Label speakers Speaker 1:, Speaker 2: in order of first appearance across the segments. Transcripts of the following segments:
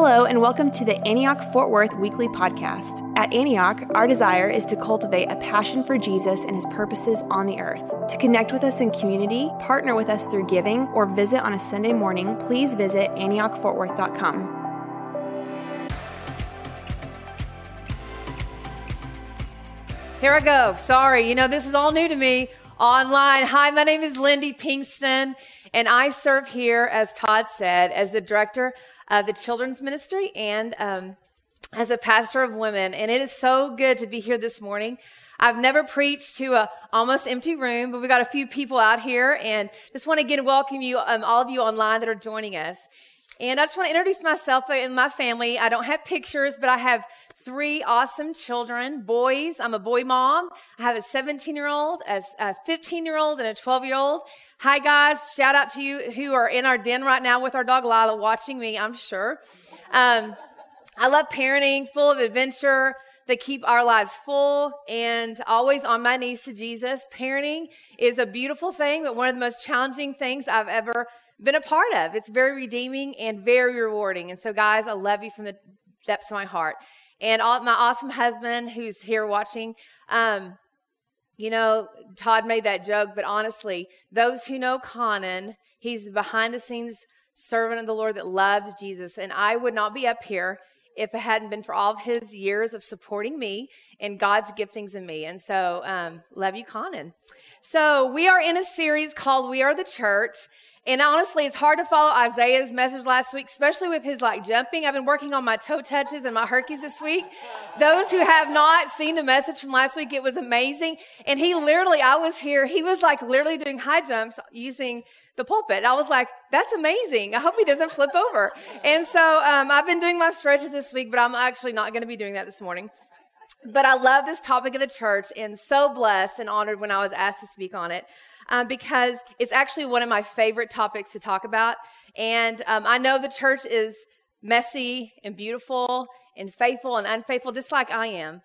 Speaker 1: Hello, and welcome to the Antioch Fort Worth Weekly Podcast. At Antioch, our desire is to cultivate a passion for Jesus and his purposes on the earth. To connect with us in community, partner with us through giving, or visit on a Sunday morning, please visit AntiochFortWorth.com.
Speaker 2: Here I go. Sorry, you know, this is all new to me. Online. Hi, my name is Lindy Pinkston, and I serve here, as Todd said, as the director of the children's ministry and um, as a pastor of women. And it is so good to be here this morning. I've never preached to a almost empty room, but we got a few people out here, and just want to again welcome you, um, all of you online that are joining us. And I just want to introduce myself and my family. I don't have pictures, but I have three awesome children, boys. I'm a boy mom. I have a 17 year old, a 15 year old, and a 12 year old. Hi, guys. Shout out to you who are in our den right now with our dog Lila watching me, I'm sure. Um, I love parenting, full of adventure that keep our lives full and always on my knees to Jesus. Parenting is a beautiful thing, but one of the most challenging things I've ever been a part of. It's very redeeming and very rewarding. And so, guys, I love you from the depths of my heart. And all, my awesome husband who's here watching, um, you know, Todd made that joke, but honestly, those who know Conan, he's behind the scenes servant of the Lord that loves Jesus. And I would not be up here if it hadn't been for all of his years of supporting me and God's giftings in me. And so, um, love you, Conan. So, we are in a series called We Are the Church. And honestly, it's hard to follow Isaiah's message last week, especially with his like jumping. I've been working on my toe touches and my herkies this week. Those who have not seen the message from last week, it was amazing. And he literally, I was here, he was like literally doing high jumps using the pulpit. I was like, that's amazing. I hope he doesn't flip over. And so um, I've been doing my stretches this week, but I'm actually not going to be doing that this morning. But I love this topic of the church and so blessed and honored when I was asked to speak on it um, because it's actually one of my favorite topics to talk about. And um, I know the church is messy and beautiful and faithful and unfaithful, just like I am.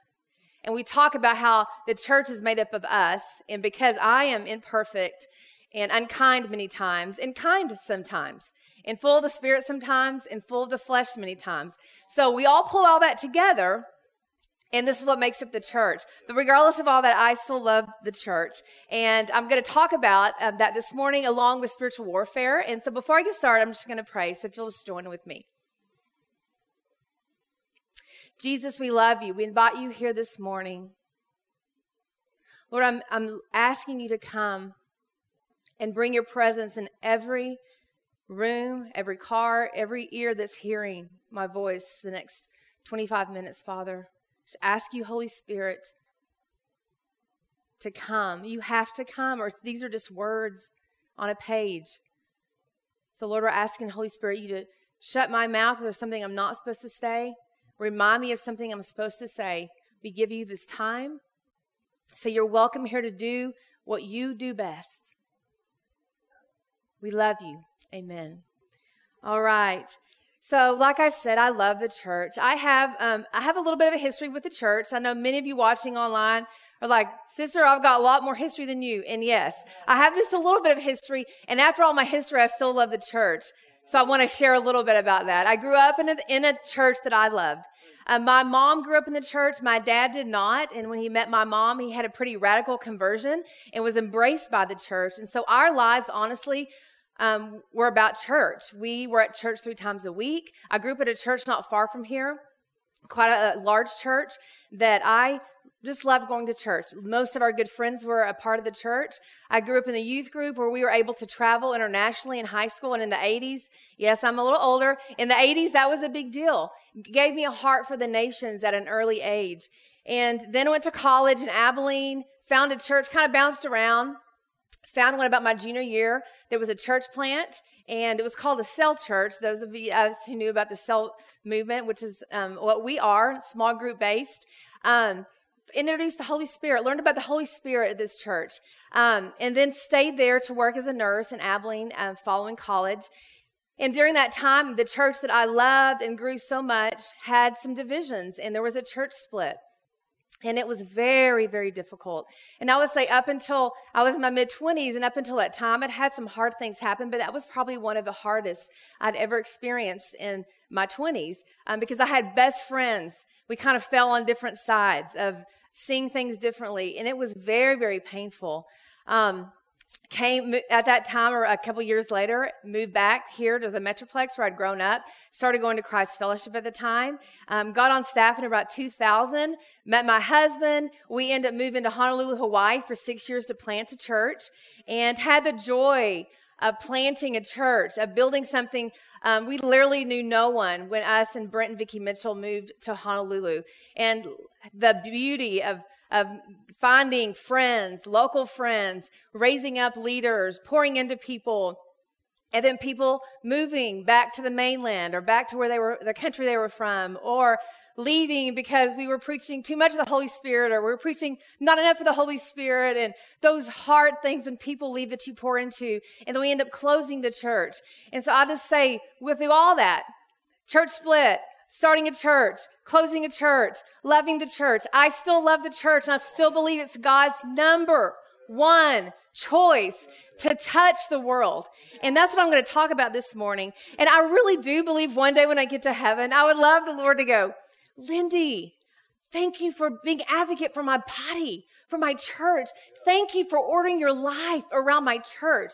Speaker 2: And we talk about how the church is made up of us. And because I am imperfect and unkind many times, and kind sometimes, and full of the spirit sometimes, and full of the flesh many times. So we all pull all that together and this is what makes up the church. But regardless of all that, I still love the church. And I'm going to talk about um, that this morning along with spiritual warfare. And so before I get started, I'm just going to pray. So if you'll just join with me. Jesus, we love you. We invite you here this morning. Lord, I'm, I'm asking you to come and bring your presence in every room, every car, every ear that's hearing my voice the next 25 minutes, Father. Just ask you, Holy Spirit, to come. You have to come, or these are just words on a page. So, Lord, we're asking, Holy Spirit, you to shut my mouth if there's something I'm not supposed to say. Remind me of something I'm supposed to say. We give you this time. So, you're welcome here to do what you do best. We love you. Amen. All right. So, like I said, I love the church. I have um, I have a little bit of a history with the church. I know many of you watching online are like, "Sister, I've got a lot more history than you." And yes, I have just a little bit of history. And after all my history, I still love the church. So I want to share a little bit about that. I grew up in a, in a church that I loved. Um, my mom grew up in the church. My dad did not. And when he met my mom, he had a pretty radical conversion and was embraced by the church. And so our lives, honestly, um, were about church. We were at church three times a week. I grew up at a church not far from here, quite a, a large church that I just loved going to church. Most of our good friends were a part of the church. I grew up in the youth group where we were able to travel internationally in high school and in the 80s. Yes, I'm a little older. In the 80s, that was a big deal. It gave me a heart for the nations at an early age. And then went to college in Abilene, found a church, kind of bounced around found one about my junior year. There was a church plant, and it was called a cell church. Those of you us who knew about the cell movement, which is um, what we are, small group based. Um, introduced the Holy Spirit, learned about the Holy Spirit at this church, um, and then stayed there to work as a nurse in Abilene uh, following college. And during that time, the church that I loved and grew so much had some divisions, and there was a church split. And it was very, very difficult. And I would say up until I was in my mid 20s and up until that time, I'd had some hard things happen, but that was probably one of the hardest I'd ever experienced in my 20s um, because I had best friends. We kind of fell on different sides of seeing things differently, and it was very, very painful. Um, came at that time or a couple years later moved back here to the metroplex where i'd grown up started going to christ fellowship at the time um, got on staff in about 2000 met my husband. We ended up moving to honolulu hawaii for six years to plant a church and had the joy of planting a church of building something um, we literally knew no one when us and brent and vicki mitchell moved to honolulu. And the beauty of of finding friends, local friends, raising up leaders, pouring into people, and then people moving back to the mainland or back to where they were, the country they were from, or leaving because we were preaching too much of the Holy Spirit or we were preaching not enough of the Holy Spirit and those hard things when people leave that you pour into and then we end up closing the church. And so I just say with all that, church split, starting a church, closing a church, loving the church. I still love the church and I still believe it's God's number one choice to touch the world. And that's what I'm going to talk about this morning. And I really do believe one day when I get to heaven, I would love the Lord to go, Lindy, thank you for being advocate for my body, for my church. Thank you for ordering your life around my church.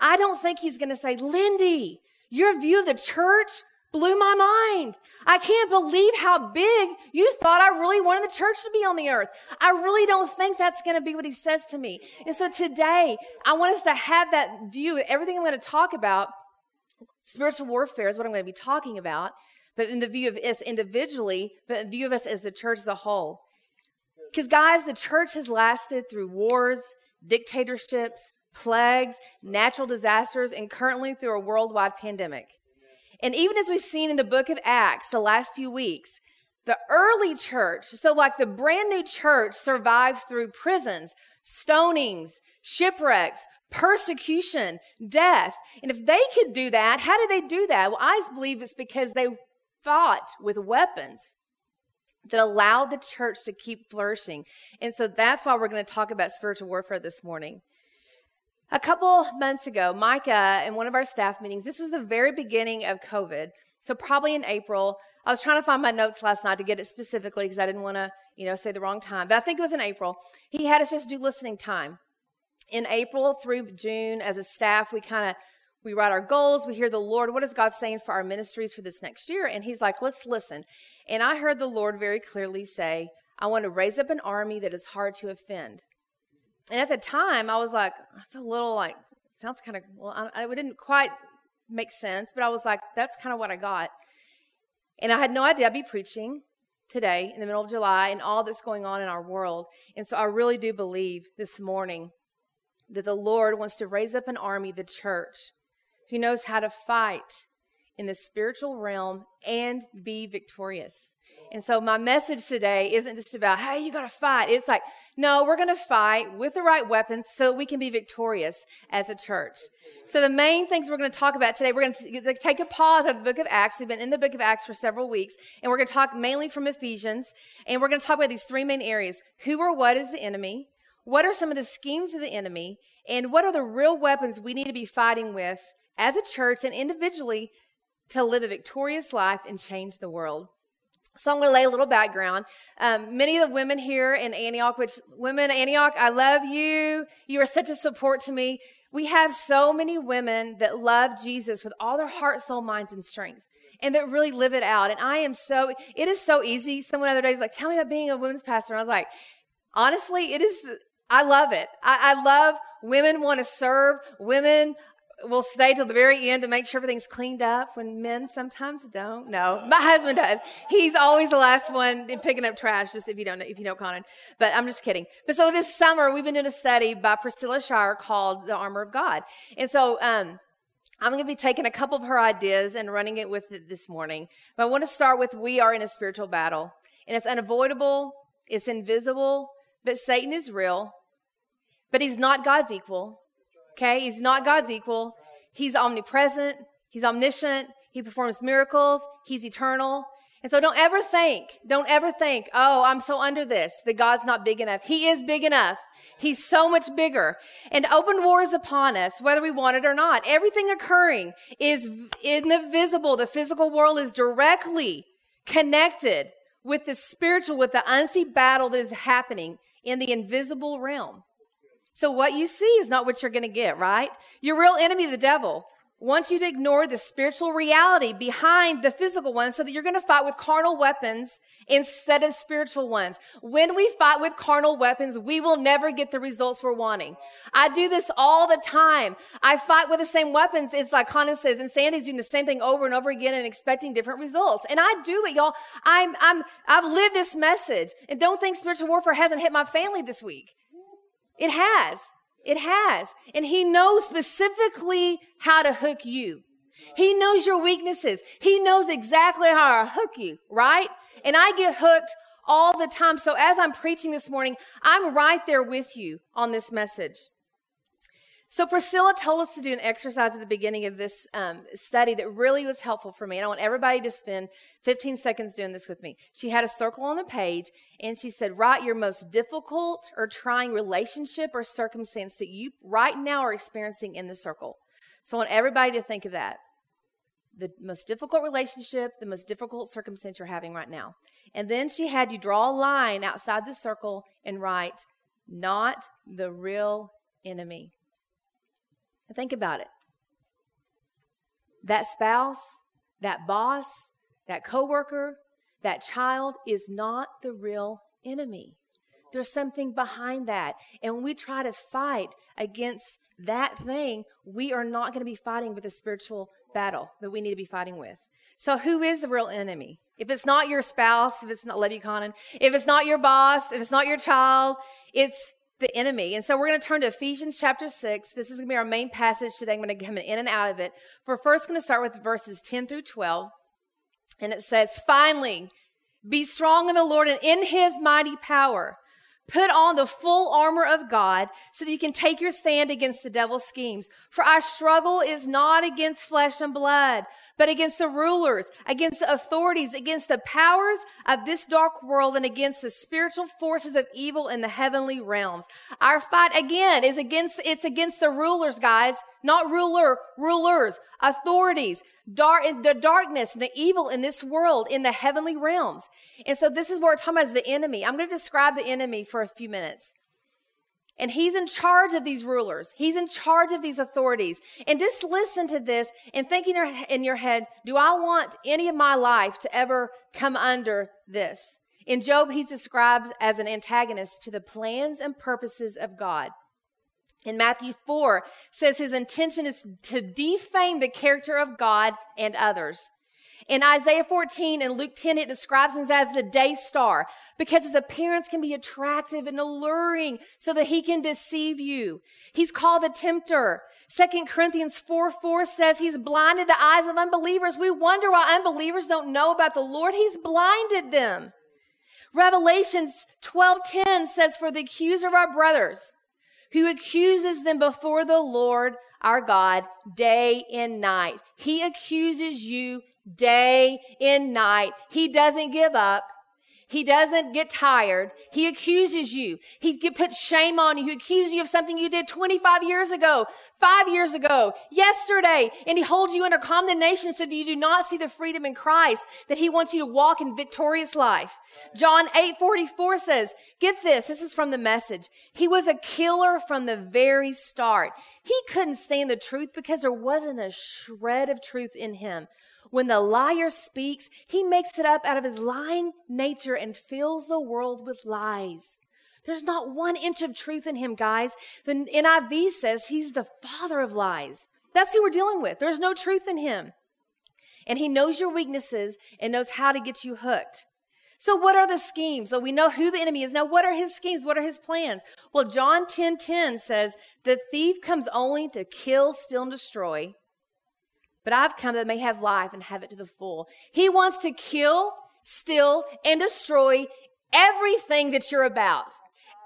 Speaker 2: I don't think he's going to say, Lindy, your view of the church blew my mind. I can't believe how big you thought I really wanted the church to be on the earth. I really don't think that's going to be what he says to me. And so today, I want us to have that view. Everything I'm going to talk about, spiritual warfare is what I'm going to be talking about, but in the view of us individually, but in view of us as the church as a whole. Because, guys, the church has lasted through wars, dictatorships, plagues, natural disasters, and currently through a worldwide pandemic. And even as we've seen in the book of Acts the last few weeks, the early church, so like the brand new church, survived through prisons, stonings, shipwrecks, persecution, death. And if they could do that, how did they do that? Well, I believe it's because they fought with weapons that allowed the church to keep flourishing. And so that's why we're going to talk about spiritual warfare this morning. A couple months ago, Micah, in one of our staff meetings, this was the very beginning of COVID. So probably in April, I was trying to find my notes last night to get it specifically because I didn't want to, you know, say the wrong time. But I think it was in April. He had us just do listening time. In April through June, as a staff, we kind of we write our goals. We hear the Lord. What is God saying for our ministries for this next year? And He's like, let's listen. And I heard the Lord very clearly say, I want to raise up an army that is hard to offend. And at the time, I was like, that's a little like, sounds kind of, well, I, it didn't quite make sense, but I was like, that's kind of what I got. And I had no idea I'd be preaching today in the middle of July and all that's going on in our world. And so I really do believe this morning that the Lord wants to raise up an army, the church, who knows how to fight in the spiritual realm and be victorious. And so my message today isn't just about, hey, you got to fight. It's like, no, we're to fight with the right weapons so we can be victorious as a church. So the main things we're to talk about today, we're to take a pause out of the book of Acts. We've been in the book of Acts for several weeks, and we're to talk mainly from Ephesians, and we're to talk about these three main areas. Who or what is the enemy? What are some of the schemes of the enemy? And what are the real weapons we need to be fighting with as a church and individually to live a victorious life and change the world? So I'm going to lay a little background. Um, many of the women here in Antioch, which women Antioch, I love you. You are such a support to me. We have so many women that love Jesus with all their heart, soul, minds, and strength, and that really live it out. And I am so. It is so easy. Someone other day was like, "Tell me about being a women's pastor," and I was like, honestly, it is. I love it. I, I love women want to serve. Women will stay till the very end to make sure everything's cleaned up when men sometimes don't. No, my husband does. He's always the last one picking up trash, just if you don't know, if you know Conan. But I'm just kidding. But so this summer we've been doing a study by Priscilla Shirer called The Armor of God. And so, um, I'm going to be taking a couple of her ideas and running it with it this morning. But I want to start with we are in a spiritual battle. And it's unavoidable, it's invisible, but Satan is real. But he's not God's equal. Okay, he's not God's equal. He's omnipresent, he's omniscient, he performs miracles, he's eternal. And so don't ever think, don't ever think, oh, I'm so under this, that God's not big enough. He is big enough. He's so much bigger. And open war is upon us, whether we want it or not. Everything occurring is in the visible. The physical world is directly connected with the spiritual, with the unseen battle that is happening in the invisible realm. So what you see is not what you're going to get, right? Your real enemy, the devil, wants you to ignore the spiritual reality behind the physical one so that you're going to fight with carnal weapons instead of spiritual ones. When we fight with carnal weapons, we will never get the results we're wanting. I do this all the time. I fight with the same weapons. It's like Conan says, and Sandy's doing the same thing over and over again and expecting different results. And I do it, y'all. I'm, I'm, I've lived this message. And don't think spiritual warfare hasn't hit my family this week. It has. It has. And he knows specifically how to hook you. He knows your weaknesses. He knows exactly how to hook you, right? And I get hooked all the time. So as I'm preaching this morning, I'm right there with you on this message. So Priscilla told us to do an exercise at the beginning of this um, study that really was helpful for me. And I want everybody to spend 15 seconds doing this with me. She had a circle on the page and she said, write your most difficult or trying relationship or circumstance that you right now are experiencing in the circle. So I want everybody to think of that. The most difficult relationship, the most difficult circumstance you're having right now. And then she had you draw a line outside the circle and write, not the real enemy. Think about it. That spouse, that boss, that coworker, that child is not the real enemy. There's something behind that. And when we try to fight against that thing, we are not going to be fighting with a spiritual battle that we need to be fighting with. So, who is the real enemy? If it's not your spouse, if it's not, you, Conan, if it's not your boss, if it's not your child, it's the enemy. And so we're going to turn to Ephesians chapter 6. This is going to be our main passage today. I'm going to come in and out of it. We're first going to start with verses 10 through 12. And it says, Finally, be strong in the Lord and in his mighty power. Put on the full armor of God so that you can take your stand against the devil's schemes. For our struggle is not against flesh and blood, but against the rulers, against the authorities, against the powers of this dark world, and against the spiritual forces of evil in the heavenly realms. Our fight again is against, it's against the rulers, guys, not ruler, rulers, authorities, dark, the darkness, the evil in this world, in the heavenly realms. And so this is what we're talking about as the enemy. I'm going to describe the enemy for a few minutes. And he's in charge of these rulers. He's in charge of these authorities. And just listen to this and think in your, in your head, do I want any of my life to ever come under this? In Job, he's described as an antagonist to the plans and purposes of God. In Matthew 4 says his intention is to defame the character of God and others. In Isaiah 14 and Luke 10, it describes him as the day star because his appearance can be attractive and alluring so that he can deceive you. He's called the tempter. 2 Corinthians 4 4 says he's blinded the eyes of unbelievers. We wonder why unbelievers don't know about the Lord. He's blinded them. Revelations 12:10 says for the accuser of our brothers who accuses them before the Lord our God day and night. He accuses you day and night. He doesn't give up. He doesn't get tired. He accuses you. He puts shame on you. He accuses you of something you did 25 years ago, five years ago, yesterday, and he holds you under condemnation so that you do not see the freedom in Christ that he wants you to walk in victorious life. John 8 44 says, get this, this is from the message. He was a killer from the very start. He couldn't stand the truth because there wasn't a shred of truth in him. When the liar speaks, he makes it up out of his lying nature and fills the world with lies. There's not one inch of truth in him, guys. The NIV says he's the father of lies. That's who we're dealing with. There's no truth in him. And he knows your weaknesses and knows how to get you hooked. So what are the schemes? So we know who the enemy is. Now, what are his schemes? What are his plans? Well, John 10 10 says, the thief comes only to kill, steal, and destroy. But I've come that may have life and have it to the full. He wants to kill, steal, and destroy everything that you're about.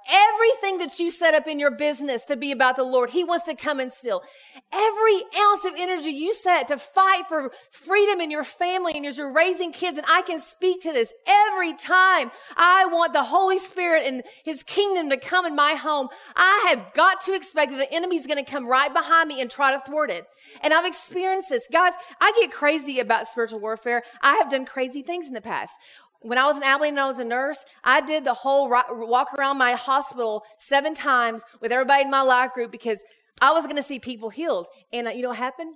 Speaker 2: Everything that you set up in your business to be about the Lord. He wants to come and steal every ounce of energy you set to fight for freedom in your family and as you're raising kids. And I can speak to this every time I want the Holy Spirit and His kingdom to come in my home. I have got to expect that the enemy's going to come right behind me and try to thwart it. And I've experienced this. Guys, I get crazy about spiritual warfare. I have done crazy things in the past. When I was in Abilene and I was a nurse, I did the whole walk around my hospital seven times with everybody in my life group because I was going to see people healed. And uh, you know what happened?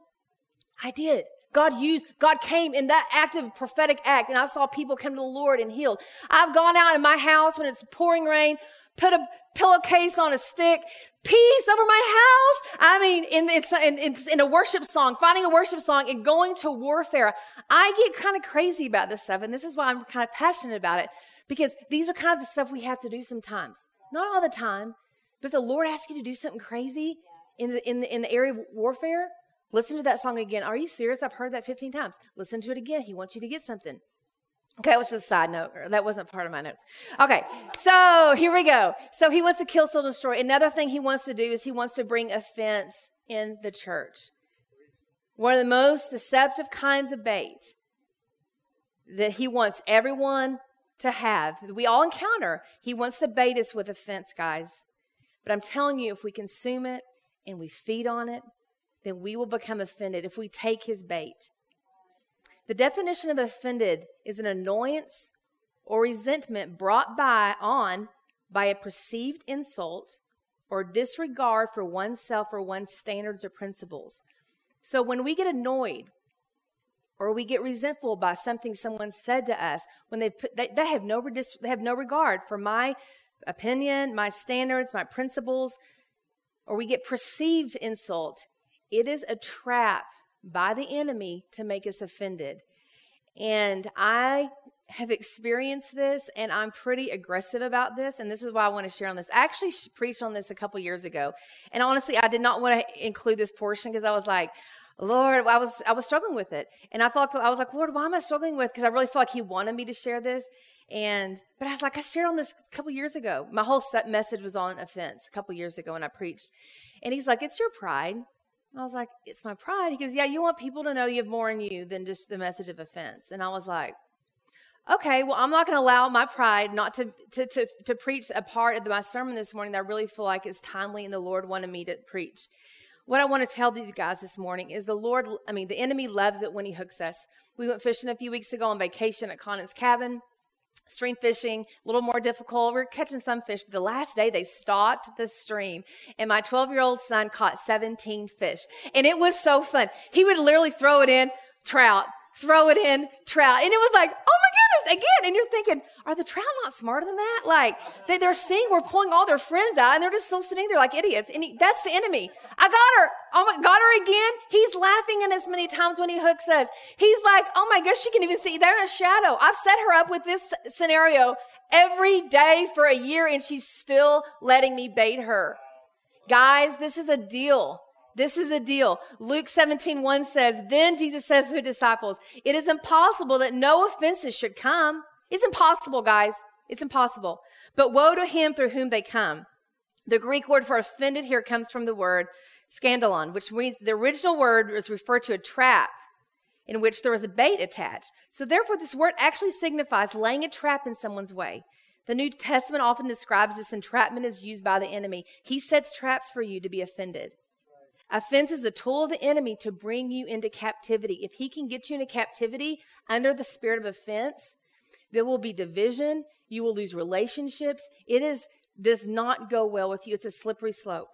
Speaker 2: I did. God used, God came in that active prophetic act, and I saw people come to the Lord and healed. I've gone out in my house when it's pouring rain, put a pillowcase on a stick, peace over my house. I mean, in, it's in, in, a worship song, finding a worship song and going to warfare. I get kind of crazy about this stuff, and this is why I'm kind of passionate about it because these are kind of the stuff we have to do sometimes. Not all the time, but if the Lord asks you to do something crazy in the, in the, in the area of warfare, listen to that song again. Are you serious? I've heard that 15 times. Listen to it again. He wants you to get something. Okay, that was just a side note. That wasn't part of my notes. Okay, so here we go. So he wants to kill, steal, destroy. Another thing he wants to do is he wants to bring offense in the church. One of the most deceptive kinds of bait that he wants everyone to have, we all encounter. He wants to bait us with offense, guys. But I'm telling you, if we consume it and we feed on it, then we will become offended if we take his bait. The definition of offended is an annoyance or resentment brought by on by a perceived insult or disregard for oneself or one's standards or principles. So when we get annoyed or we get resentful by something someone said to us, when they put, they, they have no they have no regard for my opinion, my standards, my principles, or we get perceived insult, it is a trap by the enemy to make us offended. And I have experienced this and I'm pretty aggressive about this. And this is why I want to share on this. I actually preached on this a couple years ago. And honestly, I did not want to include this portion because I was like, Lord, I was I was struggling with it, and I thought I was like, Lord, why am I struggling with? Because I really felt like He wanted me to share this, and but I was like, I shared on this a couple years ago. My whole set message was on offense a couple years ago when I preached, and He's like, it's your pride. I was like, it's my pride. He goes, yeah, you want people to know you have more in you than just the message of offense. And I was like, okay, well, I'm not going to allow my pride not to, to, to, to preach a part of my sermon this morning that I really feel like is timely and the Lord wanted me to preach. What I want to tell you guys this morning is the Lord, I mean, the enemy loves it when he hooks us. We went fishing a few weeks ago on vacation at Conan's cabin stream fishing, a little more difficult. We are catching some fish. But the last day they stopped the stream and my 12 year old son caught 17 fish. And it was so fun. He would literally throw it in, trout, throw it in, trout. And it was like, oh my goodness, again. And you're thinking, are the trout not smarter than that? Like they, they're seeing we're pulling all their friends out and they're just still sitting there like idiots. And he, that's the enemy. I got her. Oh my, got her again. He's laughing at us many times when he hooks us. He's like, oh my gosh, she can even see. They're in a shadow. I've set her up with this scenario every day for a year and she's still letting me bait her. Guys, this is a deal. This is a deal. Luke 17, 1 says, Then Jesus says to his disciples, It is impossible that no offenses should come. It's impossible, guys. It's impossible. But woe to him through whom they come. The Greek word for offended here comes from the word scandalon, which means the original word is referred to a trap in which there was a bait attached. So therefore, this word actually signifies laying a trap in someone's way. The New Testament often describes this entrapment as used by the enemy. He sets traps for you to be offended. Offense is the tool of the enemy to bring you into captivity. If he can get you into captivity under the spirit of offense, there will be division. You will lose relationships. It is does not go well with you. It's a slippery slope.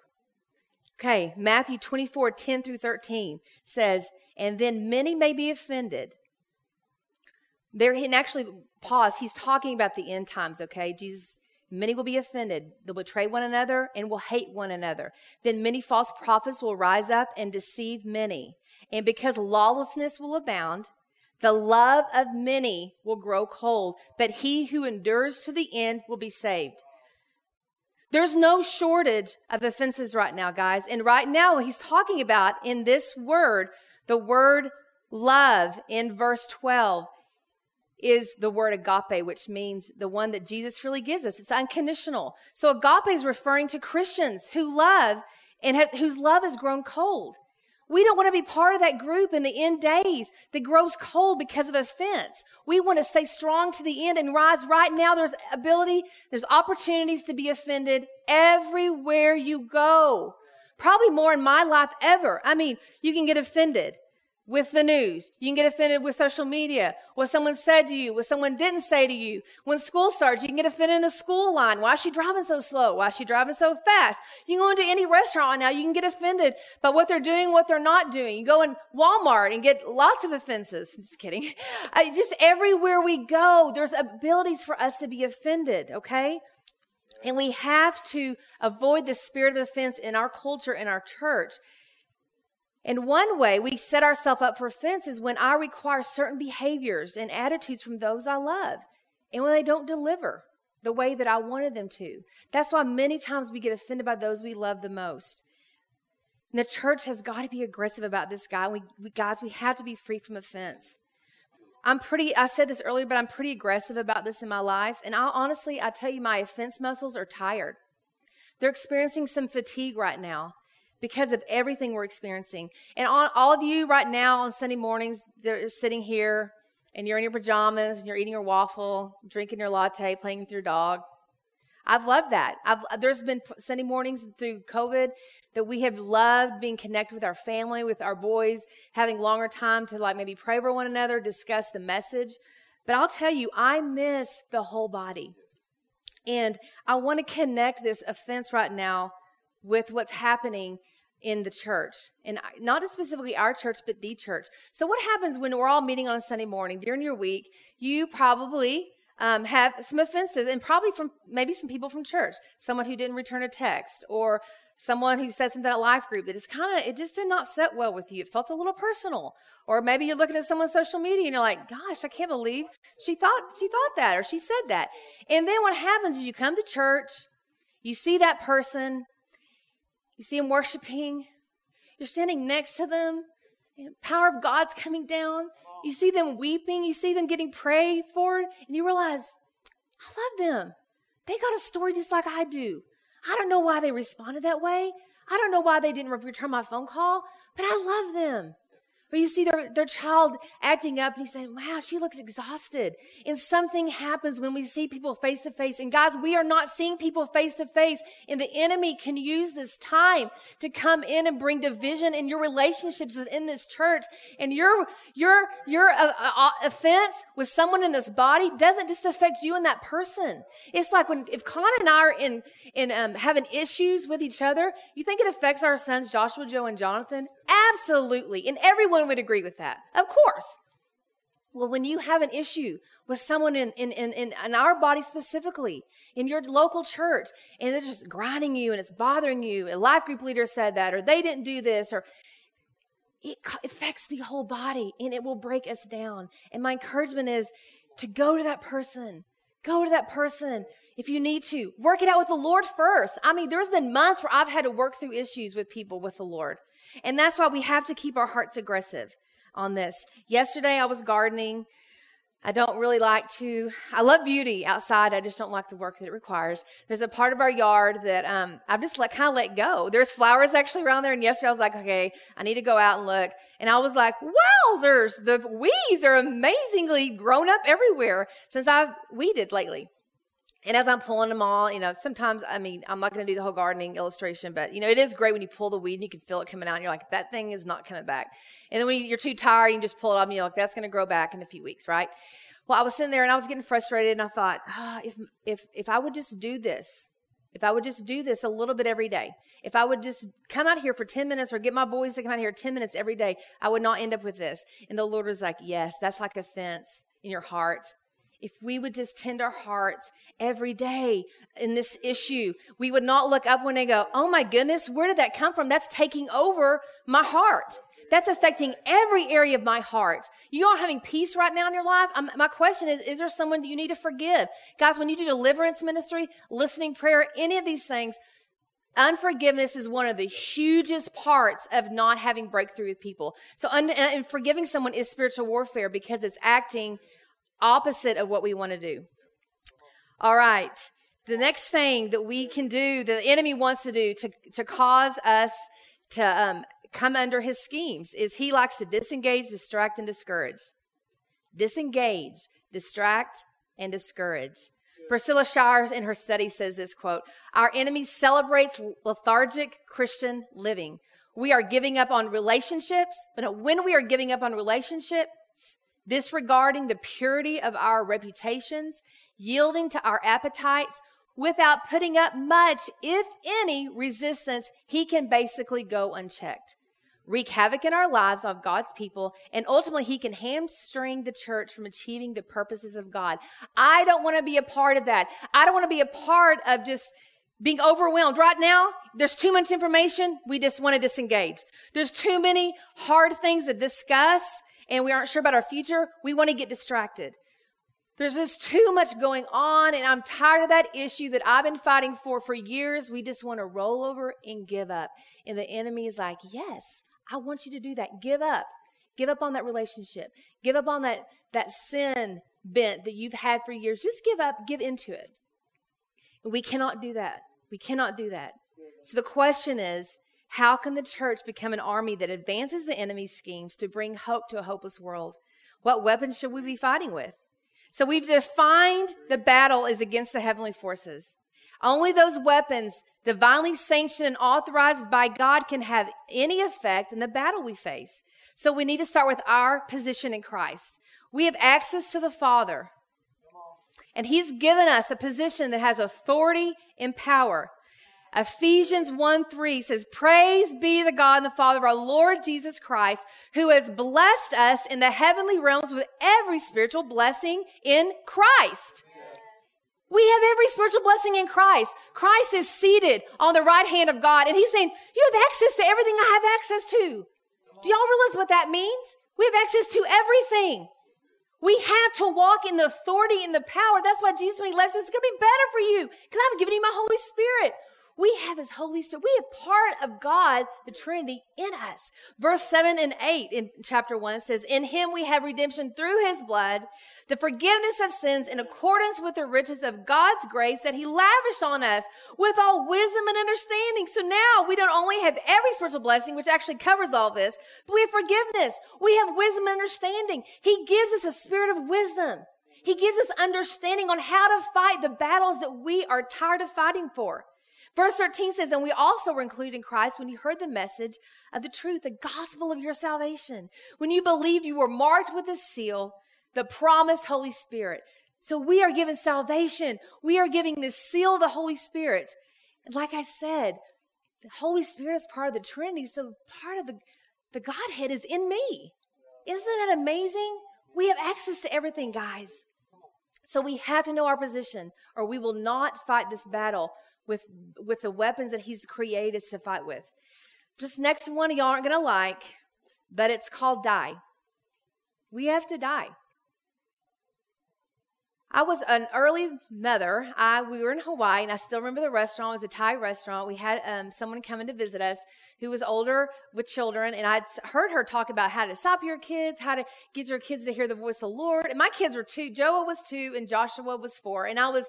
Speaker 2: Okay, Matthew 24, 10 through 13 says, and then many may be offended. There, and actually, pause. He's talking about the end times, okay? Jesus, many will be offended. They'll betray one another and will hate one another. Then many false prophets will rise up and deceive many. And because lawlessness will abound, the love of many will grow cold, but he who endures to the end will be saved. There's no shortage of offenses right now, guys. And right now, he's talking about in this word, the word love in verse 12. Is the word agape, which means the one that Jesus really gives us. It's unconditional. So agape is referring to Christians who love and whose love has grown cold. We don't want to be part of that group in the end days that grows cold because of offense. We want to stay strong to the end and rise right now. There's ability, there's opportunities to be offended everywhere you go. Probably more in my life ever. I mean, you can get offended with the news. You can get offended with social media, what someone said to you, what someone didn't say to you. When school starts, you can get offended in the school line. Why is she driving so slow? Why is she driving so fast? You can go into any restaurant now, you can get offended by what they're doing, what they're not doing. You go in Walmart and get lots of offenses. Just kidding. I, just everywhere we go, there's abilities for us to be offended, okay? And we have to avoid the spirit of offense in our culture, in our church. And one way we set ourselves up for offense is when I require certain behaviors and attitudes from those I love, and when they don't deliver the way that I wanted them to. That's why many times we get offended by those we love the most. And the church has got to be aggressive about this, guy. We, we, guys, we have to be free from offense. I'm pretty, I said this earlier, but I'm pretty aggressive about this in my life. And I honestly, I tell you, my offense muscles are tired. They're experiencing some fatigue right now because of everything we're experiencing. And all, all of you right now on Sunday mornings, they're sitting here and you're in your pajamas and you're eating your waffle, drinking your latte, playing with your dog. I've loved that. I've, there's been Sunday mornings through COVID that we have loved being connected with our family, with our boys, having longer time to like maybe pray for one another, discuss the message. But I'll tell you, I miss the whole body. And I want to connect this offense right now with what's happening in the church. And not just specifically our church but the church. So what happens when we're all meeting on a sunday morning during your week? You probably um, have some offenses and probably from maybe some people from church. Someone who didn't return a text or someone who said something at life group that is kind of it just did not set well with you. It felt a little personal. Or maybe you're looking at someone's social media and you're like gosh i can't believe she thought she thought that or she said that. And then what happens is you come to church you see that person you see them worshiping. You're standing next to them. The power of God's coming down. You see them weeping. You see them getting prayed for. And you realize, I love them. They got a story just like I do. I don't know why they responded that way. I don't know why they didn't return my phone call, but I love them. Or you see their, their child acting up and you say, wow, she looks exhausted. And something happens when we see people face to face. And guys, we are not seeing people face to face. And the enemy can use this time to come in and bring division in your relationships within this church. And your, your, your uh, uh, offense with someone in this body doesn't just affect you and that person. It's like when, if Con and I are in, in, um, having issues with each other, you think it affects our sons, Joshua, Joe, and Jonathan? Absolutely. And everyone would agree with that. Of course. Well, when you have an issue with someone in, in, in, in, our body specifically, in your local church, and they're just grinding you and it's bothering you, a life group leader said that, or they didn't do this, or it affects the whole body and it will break us down. And my encouragement is to go to that person. Go to that person if you need to. Work it out with the Lord first. I mean, there's been months where I've had to work through issues with people with the Lord. And that's why we have to keep our hearts aggressive on this. Yesterday I was gardening. I don't really like to, I love beauty outside. I just don't like the work that it requires. There's a part of our yard that, um, I've just let, kind of let go. There's flowers actually around there. And yesterday I was like, okay, I need to go out and look. And I was like, wowzers, the weeds are amazingly grown up everywhere since I've weeded lately. And as I'm pulling them all, you know, sometimes, I mean, I'm not going to do the whole gardening illustration, but, you know, it is great when you pull the weed and you can feel it coming out and you're like, that thing is not coming back. And then when you're too tired, you just pull it up and you're like, that's going to grow back in a few weeks, right? Well, I was sitting there and I was getting frustrated and I thought, ah, if, if, if I would just do this, if I would just do this a little bit every day, if I would just come out here for 10 minutes or get my boys to come out here 10 minutes every day, I would not end up with this. And the Lord was like, yes, that's like a fence in your heart if we would just tend our hearts every day in this issue, we would not look up when they go, Oh my goodness, where did that come from? That's taking over my heart. That's affecting every area of my heart. You aren't having peace right now in your life. Um, my question is, is there someone you need to forgive? Guys, when you do deliverance ministry, listening prayer, any of these things, unforgiveness is one of the hugest parts of not having breakthrough with people. So, un- and forgiving someone is spiritual warfare because it's acting opposite of what we want to do. All right. The next thing that we can do, the enemy wants to do to, to cause us to um, come under his schemes, is he likes to disengage, distract, and discourage. Disengage, distract, and discourage. Priscilla Shirer in her study says this quote, our enemy celebrates lethargic Christian living. We are giving up on relationships, but when we are giving up on relationships, disregarding the purity of our reputations, yielding to our appetites without putting up much, if any, resistance, he can basically go unchecked wreak havoc in our lives of God's people, and ultimately he can hamstring the church from achieving the purposes of God. I don't want to be a part of that. I don't want to be a part of just being overwhelmed. Right now, there's too much information. We just want to disengage. There's too many hard things to discuss, and we aren't sure about our future. We want to get distracted. There's just too much going on, and I'm tired of that issue that I've been fighting for for years. We just want to roll over and give up. And the enemy is like, Yes, I want you to do that. Give up. Give up on that relationship. Give up on that, that sin bent that you've had for years. Just give up, give into it. And we cannot do that. We cannot do that. So the question is how can the church become an army that advances the enemy's schemes to bring hope to a hopeless world? What weapons should we be fighting with? So we've defined the battle is against the heavenly forces. Only those weapons divinely sanctioned and authorized by God can have any effect in the battle we face. So we need to start with our position in Christ. We have access to the Father. And He's given us a position that has authority and power. Ephesians 1 3 says, Praise be the God and the Father of our Lord Jesus Christ, who has blessed us in the heavenly realms with every spiritual blessing in Christ. We have every spiritual blessing in Christ. Christ is seated on the right hand of God, and He's saying, You have access to everything I have access to. Do y'all realize what that means? We have access to everything. We have to walk in the authority and the power. That's why Jesus, when He left, says, It's going to be better for you because I've given you my Holy Spirit. We have his Holy Spirit. We have part of God, the Trinity, in us. Verse 7 and 8 in chapter 1 says, In him we have redemption through his blood, the forgiveness of sins in accordance with the riches of God's grace that he lavished on us with all wisdom and understanding. So now we don't only have every spiritual blessing, which actually covers all this, but we have forgiveness. We have wisdom and understanding. He gives us a spirit of wisdom. He gives us understanding on how to fight the battles that we are tired of fighting for. Verse 13 says, And we also were included in Christ when you heard the message of the truth, the gospel of your salvation. When you believed, you were marked with a seal, the promised Holy Spirit. So we are given salvation. We are giving the seal of the Holy Spirit. And like I said, the Holy Spirit is part of the Trinity, so part of the, the Godhead is in me. Isn't that amazing? We have access to everything, guys. So we have to know our position, or we will not fight this battle with, with the weapons that he's created to fight with. This next one y'all aren't to like, but it's called die. We have to die. I was an early mother. I we were in Hawaii, and I still remember the restaurant. It was a Thai restaurant. We had um, someone coming to visit us who was older with children, and I'd heard her talk about how to stop your kids, how to get your kids to hear the voice of the Lord. And my kids were two. Joe was two, and Joshua was four. And I was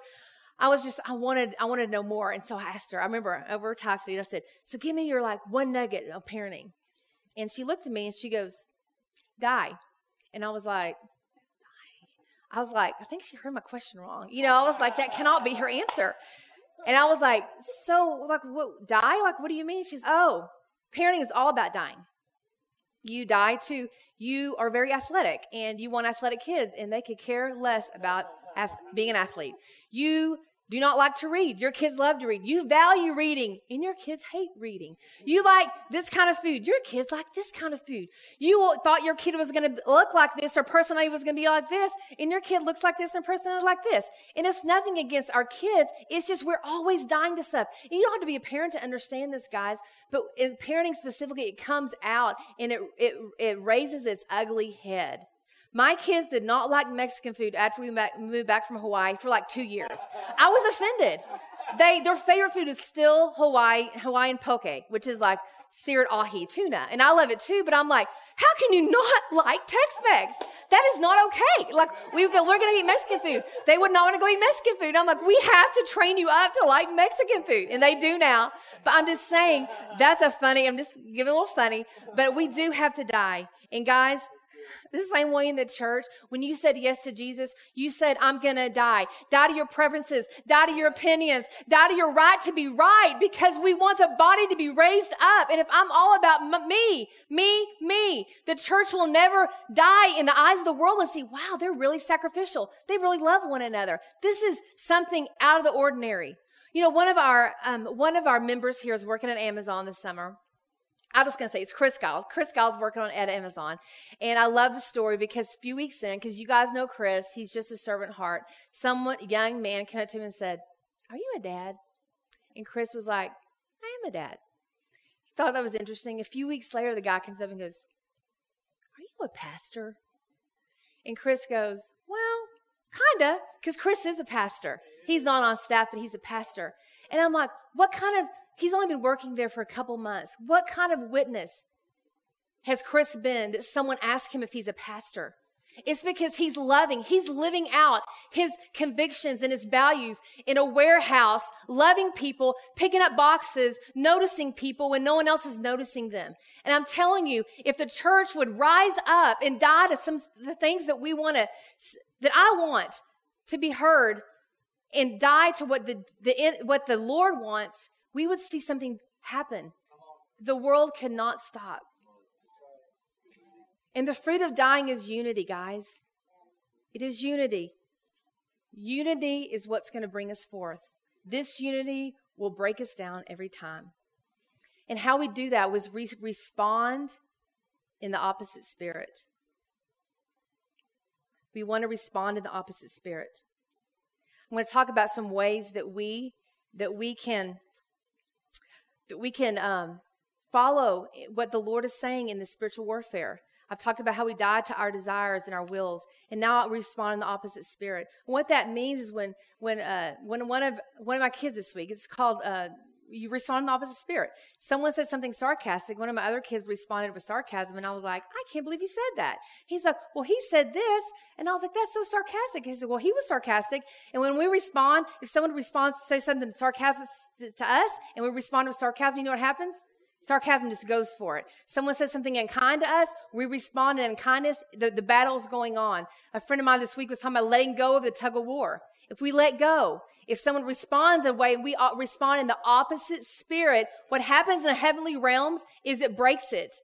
Speaker 2: I was just, I wanted, I wanted to know more. And so I asked her, I remember over Thai food, I said, so give me your like one nugget of parenting. And she looked at me and she goes, die. And I was like, I was like, I think she heard my question wrong. You know, I was like, that cannot be her answer. And I was like, so like what die? Like what do you mean? She's oh, parenting is all about dying. You die to you are very athletic and you want athletic kids and they could care less about being an athlete. You do not like to read. Your kids love to read. You value reading, and your kids hate reading. You like this kind of food. Your kids like this kind of food. You thought your kid was going to look like this or personality was going to be like this, and your kid looks like this and personality like this. And it's nothing against our kids. It's just we're always dying to stuff. And you don't have to be a parent to understand this, guys. But as parenting specifically, it comes out and it, it, it raises its ugly head. My kids did not like Mexican food after we moved back from Hawaii for like two years. I was offended. They their favorite food is still Hawaii Hawaiian poke, which is like seared ahi tuna, and I love it too. But I'm like, How can you not like Tex-Mex? That is not okay. Like we we're going to eat Mexican food. They would not want to go eat Mexican food. I'm like, we have to train you up to like Mexican food. And they do now. But I'm just saying, that's a funny, I'm just giving a little funny, but we do have to die. And guys, the same way in the church, when you said yes to Jesus, you said, I'm going to die. Die to your preferences, die to your opinions, die to your right to be right because we want the body to be raised up. And if I'm all about m- me, me, me, the church will never die in the eyes of the world and see, wow, they're really sacrificial. They really love one another. This is something out of the ordinary. You know, one of our, um, one of our members here is working at Amazon this summer. I'm just to say it's Chris Giles. Chris Giles working on at Amazon. And I love the story because a few weeks in, because you guys know Chris, he's just a servant heart. Someone, young man came up to him and said, Are you a dad? And Chris was like, I am a dad. He thought that was interesting. A few weeks later, the guy comes up and goes, Are you a pastor? And Chris goes, Well, kinda, because Chris is a pastor. He's not on staff, but he's a pastor. And I'm like, What kind of He's only been working there for a couple months. What kind of witness has Chris been that someone asked him if he's a pastor? It's because he's loving, he's living out his convictions and his values in a warehouse, loving people, picking up boxes, noticing people when no one else is noticing them. And I'm telling you, if the church would rise up and die to some the things that we want to, that I want to be heard, and die to what the, the what the Lord wants, we would see something happen. The world cannot stop. And the fruit of dying is unity, guys. It is unity. Unity is what's going to bring us forth. This unity will break us down every time. And how we do that was re- respond in the opposite spirit. We want to respond in the opposite spirit. I'm going to talk about some ways that we that we can that we can um, follow what the Lord is saying in the spiritual warfare. I've talked about how we die to our desires and our wills, and now we respond in the opposite spirit. And what that means is when when uh, when one of one of my kids this week, it's called uh, you respond in the opposite spirit. Someone said something sarcastic. One of my other kids responded with sarcasm, and I was like, I can't believe you said that. He's like, Well, he said this, and I was like, That's so sarcastic. He said, Well, he was sarcastic, and when we respond, if someone responds to say something sarcastic to us and we respond with sarcasm, you know what happens? Sarcasm just goes for it. Someone says something unkind to us, we respond in kindness. The, the battle's going on. A friend of mine this week was talking about letting go of the tug of war. If we let go, if someone responds a way, we respond in the opposite spirit. What happens in the heavenly realms is it breaks it.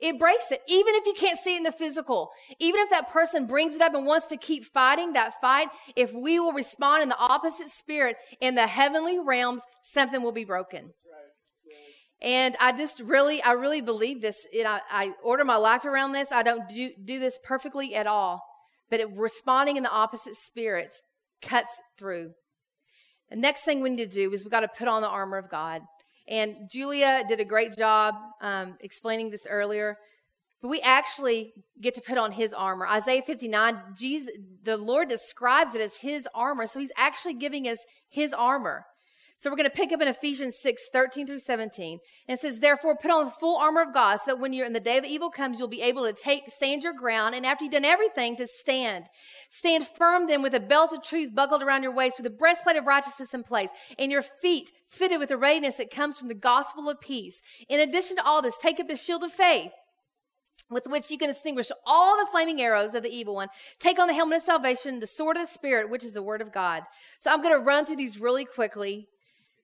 Speaker 2: It breaks it. Even if you can't see it in the physical, even if that person brings it up and wants to keep fighting that fight, if we will respond in the opposite spirit in the heavenly realms, something will be broken. And I just really, I really believe this. It, I, I, order my life around this. I don't do, do this perfectly at all. But it, responding in the opposite spirit cuts through. The next thing we need to do is we've got to put on the armor of God. And Julia did a great job um, explaining this earlier. But we actually get to put on his armor. Isaiah 59, Jesus, the Lord describes it as his armor. So he's actually giving us his armor. So we're going to pick up in Ephesians 6, 13 through 17. And it says, Therefore, put on the full armor of God, so that when you're in the day of evil comes, you'll be able to take, stand your ground, and after you've done everything, to stand. Stand firm then with a belt of truth buckled around your waist, with a breastplate of righteousness in place, and your feet fitted with the readiness that comes from the gospel of peace. In addition to all this, take up the shield of faith with which you can extinguish all the flaming arrows of the evil one. Take on the helmet of salvation, the sword of the Spirit, which is the word of God. So I'm going to run through these really quickly.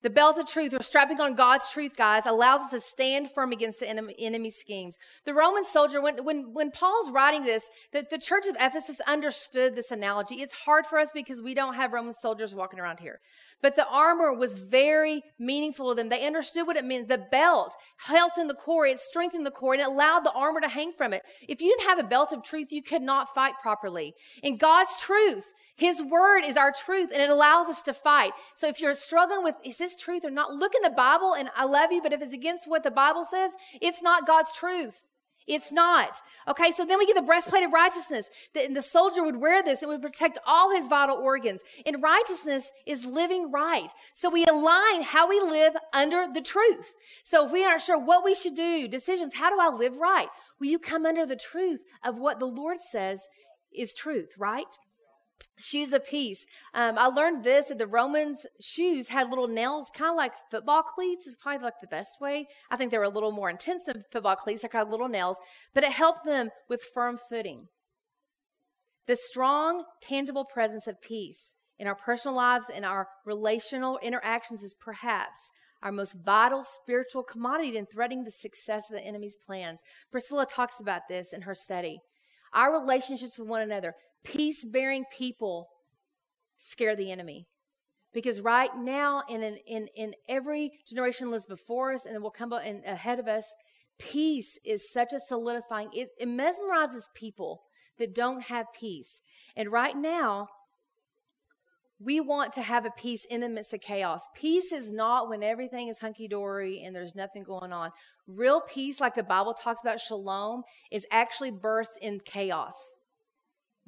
Speaker 2: The belt of truth, or strapping on God's truth, guys, allows us to stand firm against the enemy, schemes. The Roman soldier, when, when, when Paul's writing this, the, the church of Ephesus understood this analogy. It's hard for us because we don't have Roman soldiers walking around here. But the armor was very meaningful to them. They understood what it meant. The belt held in the core, it strengthened the core, and it allowed the armor to hang from it. If you didn't have a belt of truth, you could not fight properly. In God's truth, his word is our truth and it allows us to fight. So if you're struggling with, is this truth or not? Look in the Bible and I love you, but if it's against what the Bible says, it's not God's truth. It's not. Okay, so then we get the breastplate of righteousness. The, and the soldier would wear this and would protect all his vital organs. And righteousness is living right. So we align how we live under the truth. So if we aren't sure what we should do, decisions, how do I live right? Will you come under the truth of what the Lord says is truth, right? Shoes of peace. Um, I learned this that the Romans' shoes had little nails, kind of like football cleats, is probably like the best way. I think they were a little more intense than football cleats, they had little nails, but it helped them with firm footing. The strong, tangible presence of peace in our personal lives and our relational interactions is perhaps our most vital spiritual commodity in threatening the success of the enemy's plans. Priscilla talks about this in her study. Our relationships with one another, peace bearing people scare the enemy. Because right now, in, an, in, in every generation lives before us and will come in, ahead of us, peace is such a solidifying, it, it mesmerizes people that don't have peace. And right now, we want to have a peace in the midst of chaos. Peace is not when everything is hunky dory and there's nothing going on. Real peace, like the Bible talks about shalom, is actually birthed in chaos.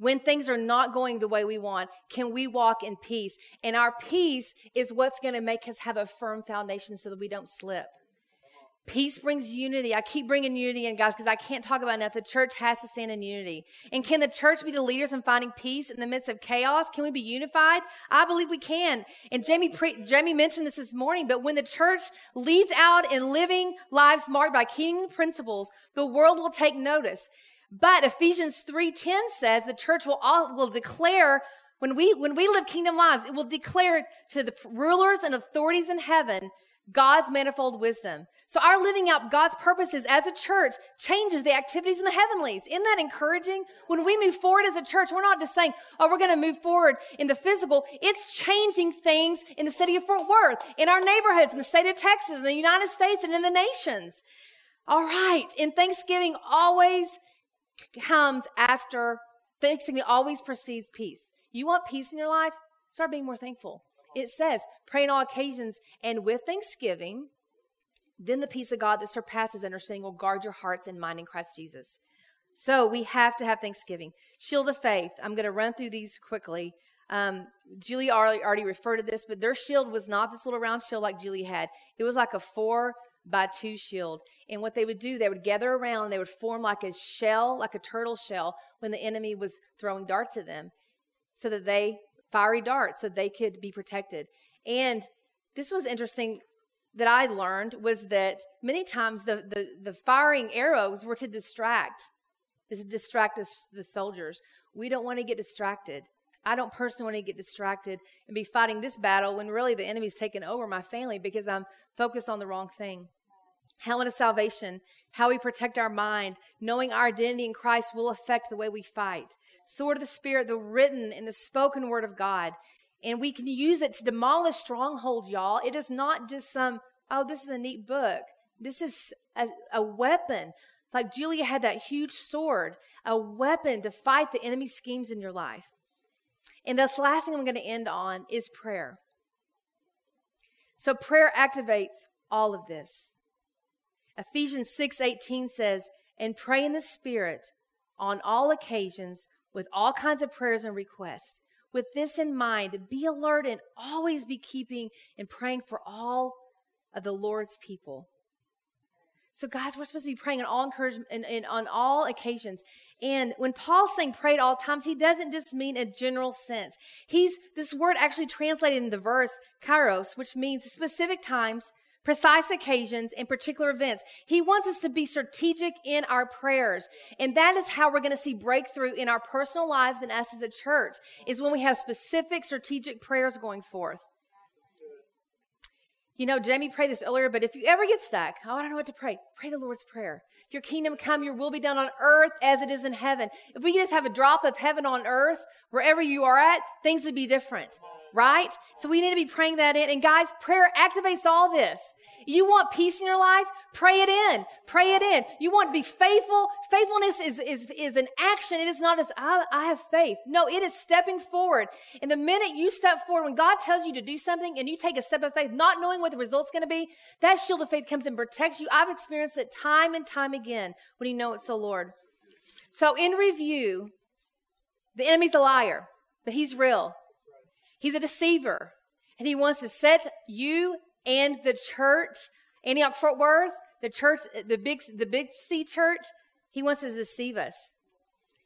Speaker 2: When things are not going the way we want, can we walk in peace? And our peace is what's going to make us have a firm foundation so that we don't slip. Peace brings unity. I keep bringing unity in, guys, because I can't talk about enough. The church has to stand in unity. And can the church be the leaders in finding peace in the midst of chaos? Can we be unified? I believe we can. And Jamie, pre- Jamie mentioned this this morning, but when the church leads out in living lives marked by kingdom principles, the world will take notice. But Ephesians 3.10 says the church will, all, will declare when we, when we live kingdom lives, it will declare to the rulers and authorities in heaven God's manifold wisdom. So our living out God's purposes as a church changes the activities in the heavenlies. Isn't that encouraging? When we move forward as a church, we're not just saying, oh, we're going to move forward in the physical. It's changing things in the city of Fort Worth, in our neighborhoods, in the state of Texas, in the United States, and in the nations. All right. In Thanksgiving always comes after, Thanksgiving always precedes peace. You want peace in your life? Start being more thankful. It says, pray on all occasions and with thanksgiving. Then the peace of God that surpasses understanding will guard your hearts and mind in Christ Jesus. So we have to have thanksgiving. Shield of faith. I'm going to run through these quickly. Um, Julie already, already referred to this, but their shield was not this little round shield like Julie had. It was like a four by two shield. And what they would do, they would gather around, they would form like a shell, like a turtle shell, when the enemy was throwing darts at them, so that they fiery darts so they could be protected. And this was interesting that I learned was that many times the, the, the firing arrows were to distract, to distract the, the soldiers. We don't want to get distracted. I don't personally want to get distracted and be fighting this battle when really the enemy's taken over my family because I'm focused on the wrong thing. Helmet of salvation, how we protect our mind, knowing our identity in Christ will affect the way we fight sword of the Spirit, the written and the spoken word of God. And we can use it to demolish strongholds, y'all. It is not just some, oh, this is a neat book. This is a, a weapon. Like Julia had that huge sword, a weapon to fight the enemy schemes in your life. And this last thing I'm going to end on is prayer. So prayer activates all of this. Ephesians 6:18 says, "And pray in the spirit on all occasions with all kinds of prayers and requests. With this in mind, be alert and always be keeping and praying for all of the Lord's people. So, guys, we're supposed to be praying on all encouragement and, and on all occasions. And when Paul's saying pray at all times, he doesn't just mean a general sense. He's this word actually translated in the verse kairos, which means specific times, precise occasions, and particular events. He wants us to be strategic in our prayers. And that is how we're going to see breakthrough in our personal lives and us as a church, is when we have specific strategic prayers going forth. You know, Jamie prayed this earlier, but if you ever get stuck, oh, I don't know what to pray, pray the Lord's Prayer. Your kingdom come, your will be done on earth as it is in heaven. If we just have a drop of heaven on earth, wherever you are at, things would be different right? So we need to be praying that in. And guys, prayer activates all this. You want peace in your life? Pray it in. Pray it in. You want to be faithful? Faithfulness is, is, is an action. It is not as, I, I have faith. No, it is stepping forward. And the minute you step forward, when God tells you to do something and you take a step of faith, not knowing what the result's going to be, that shield of faith comes and protects you. I've experienced it time and time again when you know it's the Lord. So in review, the enemy's a liar, but he's real. He's a deceiver. And he wants to set you and the church, Antioch Fort Worth, the church, the big, the big C church, He wants to deceive us.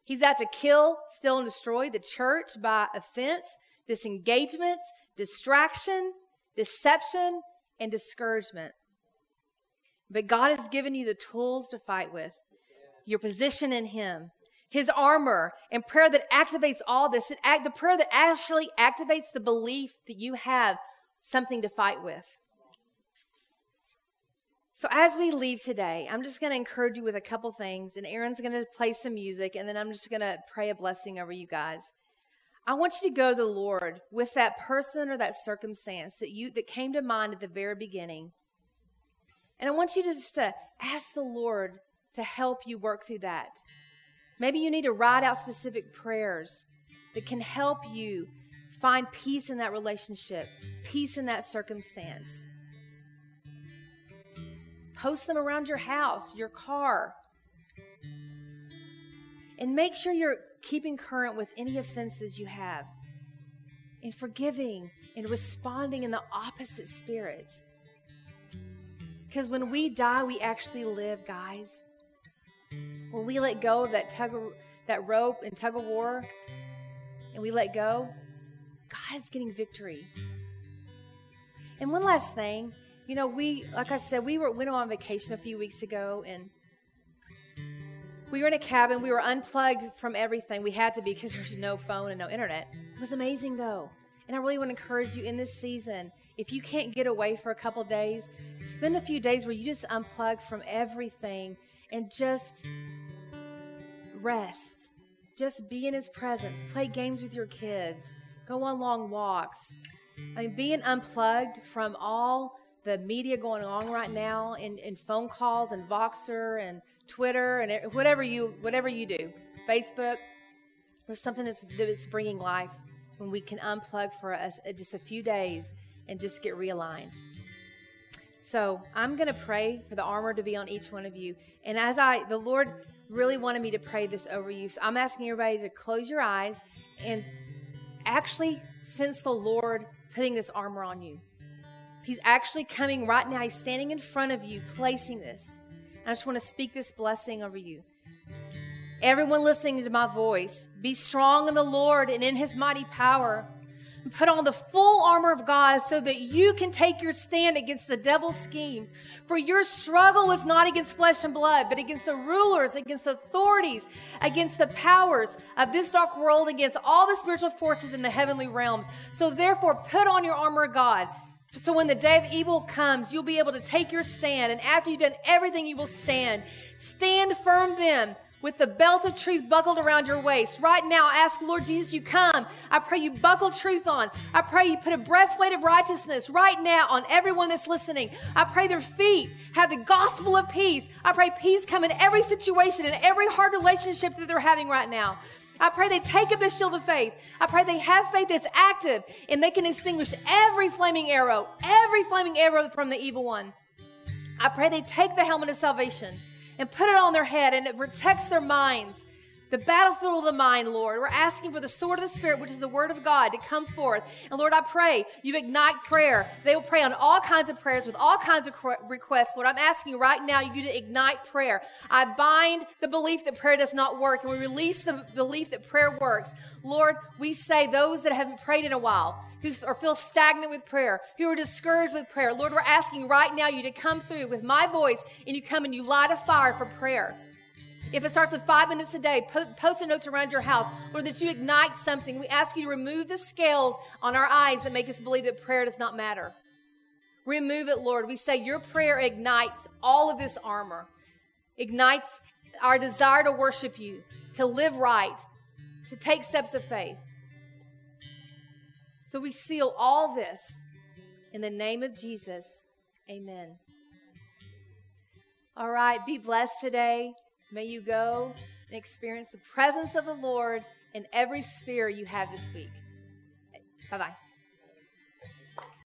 Speaker 2: He's out to kill, steal, and destroy the church by offense, disengagements, distraction, deception, and discouragement. But God has given you the tools to fight with, your position in Him, His armor, and prayer that activates all this. It act, the prayer that actually activates the belief that you have something to fight with. So, as we leave today, I'm just going to encourage you with a couple things, and Aaron's going to play some music, and then I'm just going to pray a blessing over you guys. I want you to go to the Lord with that person or that circumstance that you that came to mind at the very beginning. And I want you to just to ask the Lord to help you work through that. Maybe you need to write out specific prayers that can help you find peace in that relationship, peace in that circumstance. Post them around your house, your car. And make sure you're keeping current with any offenses you have, and forgiving and responding in the opposite spirit. Because when we die, we actually live, guys. When we let go of that tug of, that rope and tug of war, and we let go, God is getting victory. And one last thing, you know, we, like I said, we were went on vacation a few weeks ago, and we were in a cabin. We were unplugged from everything. We had to be because there's no phone and no internet. It was amazing, though. And I really want to encourage you in this season, if you can't get away for a couple days, spend a few days where you just unplug from everything and just rest. Just be in His presence. Play games with your kids. Go on long walks. I mean, being unplugged from all the media going on right now in, in phone calls and Voxer and Twitter and whatever you whatever you do, Facebook. There's something that's, that's bringing life when we can unplug for us just a few days and just get realigned. So I'm going to pray for the armor to be on each one of you. And as I, the Lord really wanted me to pray this over you. So I'm asking everybody to close your eyes and actually sense the Lord putting this armor on you. He's actually coming right now. He's standing in front of you, placing this. I just want to speak this blessing over you. Everyone listening to my voice, be strong in the Lord and in his mighty power. Put on the full armor of God so that you can take your stand against the devil's schemes. For your struggle is not against flesh and blood, but against the rulers, against authorities, against the powers of this dark world, against all the spiritual forces in the heavenly realms. So therefore, put on your armor of God. So when the day of evil comes, you'll be able to take your stand. And after you've done everything, you will stand. Stand firm then with the belt of truth buckled around your waist. Right now, ask Lord Jesus, you come. I pray you buckle truth on. I pray you put a breastplate of righteousness right now on everyone that's listening. I pray their feet have the gospel of peace. I pray peace come in every situation, in every hard relationship that they're having right now. I pray they take up the shield of faith. I pray they have faith that's active and they can extinguish every flaming arrow, every flaming arrow from the evil one. I pray they take the helmet of salvation and put it on their head and it protects their minds the battlefield of the mind, Lord. We're asking for the sword of the Spirit, which is the word of God, to come forth. And Lord, I pray you ignite prayer. They will pray on all kinds of prayers with all kinds of requests. Lord, I'm asking right now you to ignite prayer. I bind the belief that prayer does not work, and we release the belief that prayer works. Lord, we say those that haven't prayed in a while, who or feel stagnant with prayer, who are discouraged with prayer, Lord, we're asking right now you to come through with my voice, and you come and you light a fire for prayer. If it starts with five minutes a day, post it notes around your house, or that you ignite something, we ask you to remove the scales on our eyes that make us believe that prayer does not matter. Remove it, Lord. We say your prayer ignites all of this armor, ignites our desire to worship you, to live right, to take steps of faith. So we seal all this in the name of Jesus. Amen. All right, be blessed today. May you go and experience the presence of the Lord in every sphere you have this week. Bye bye.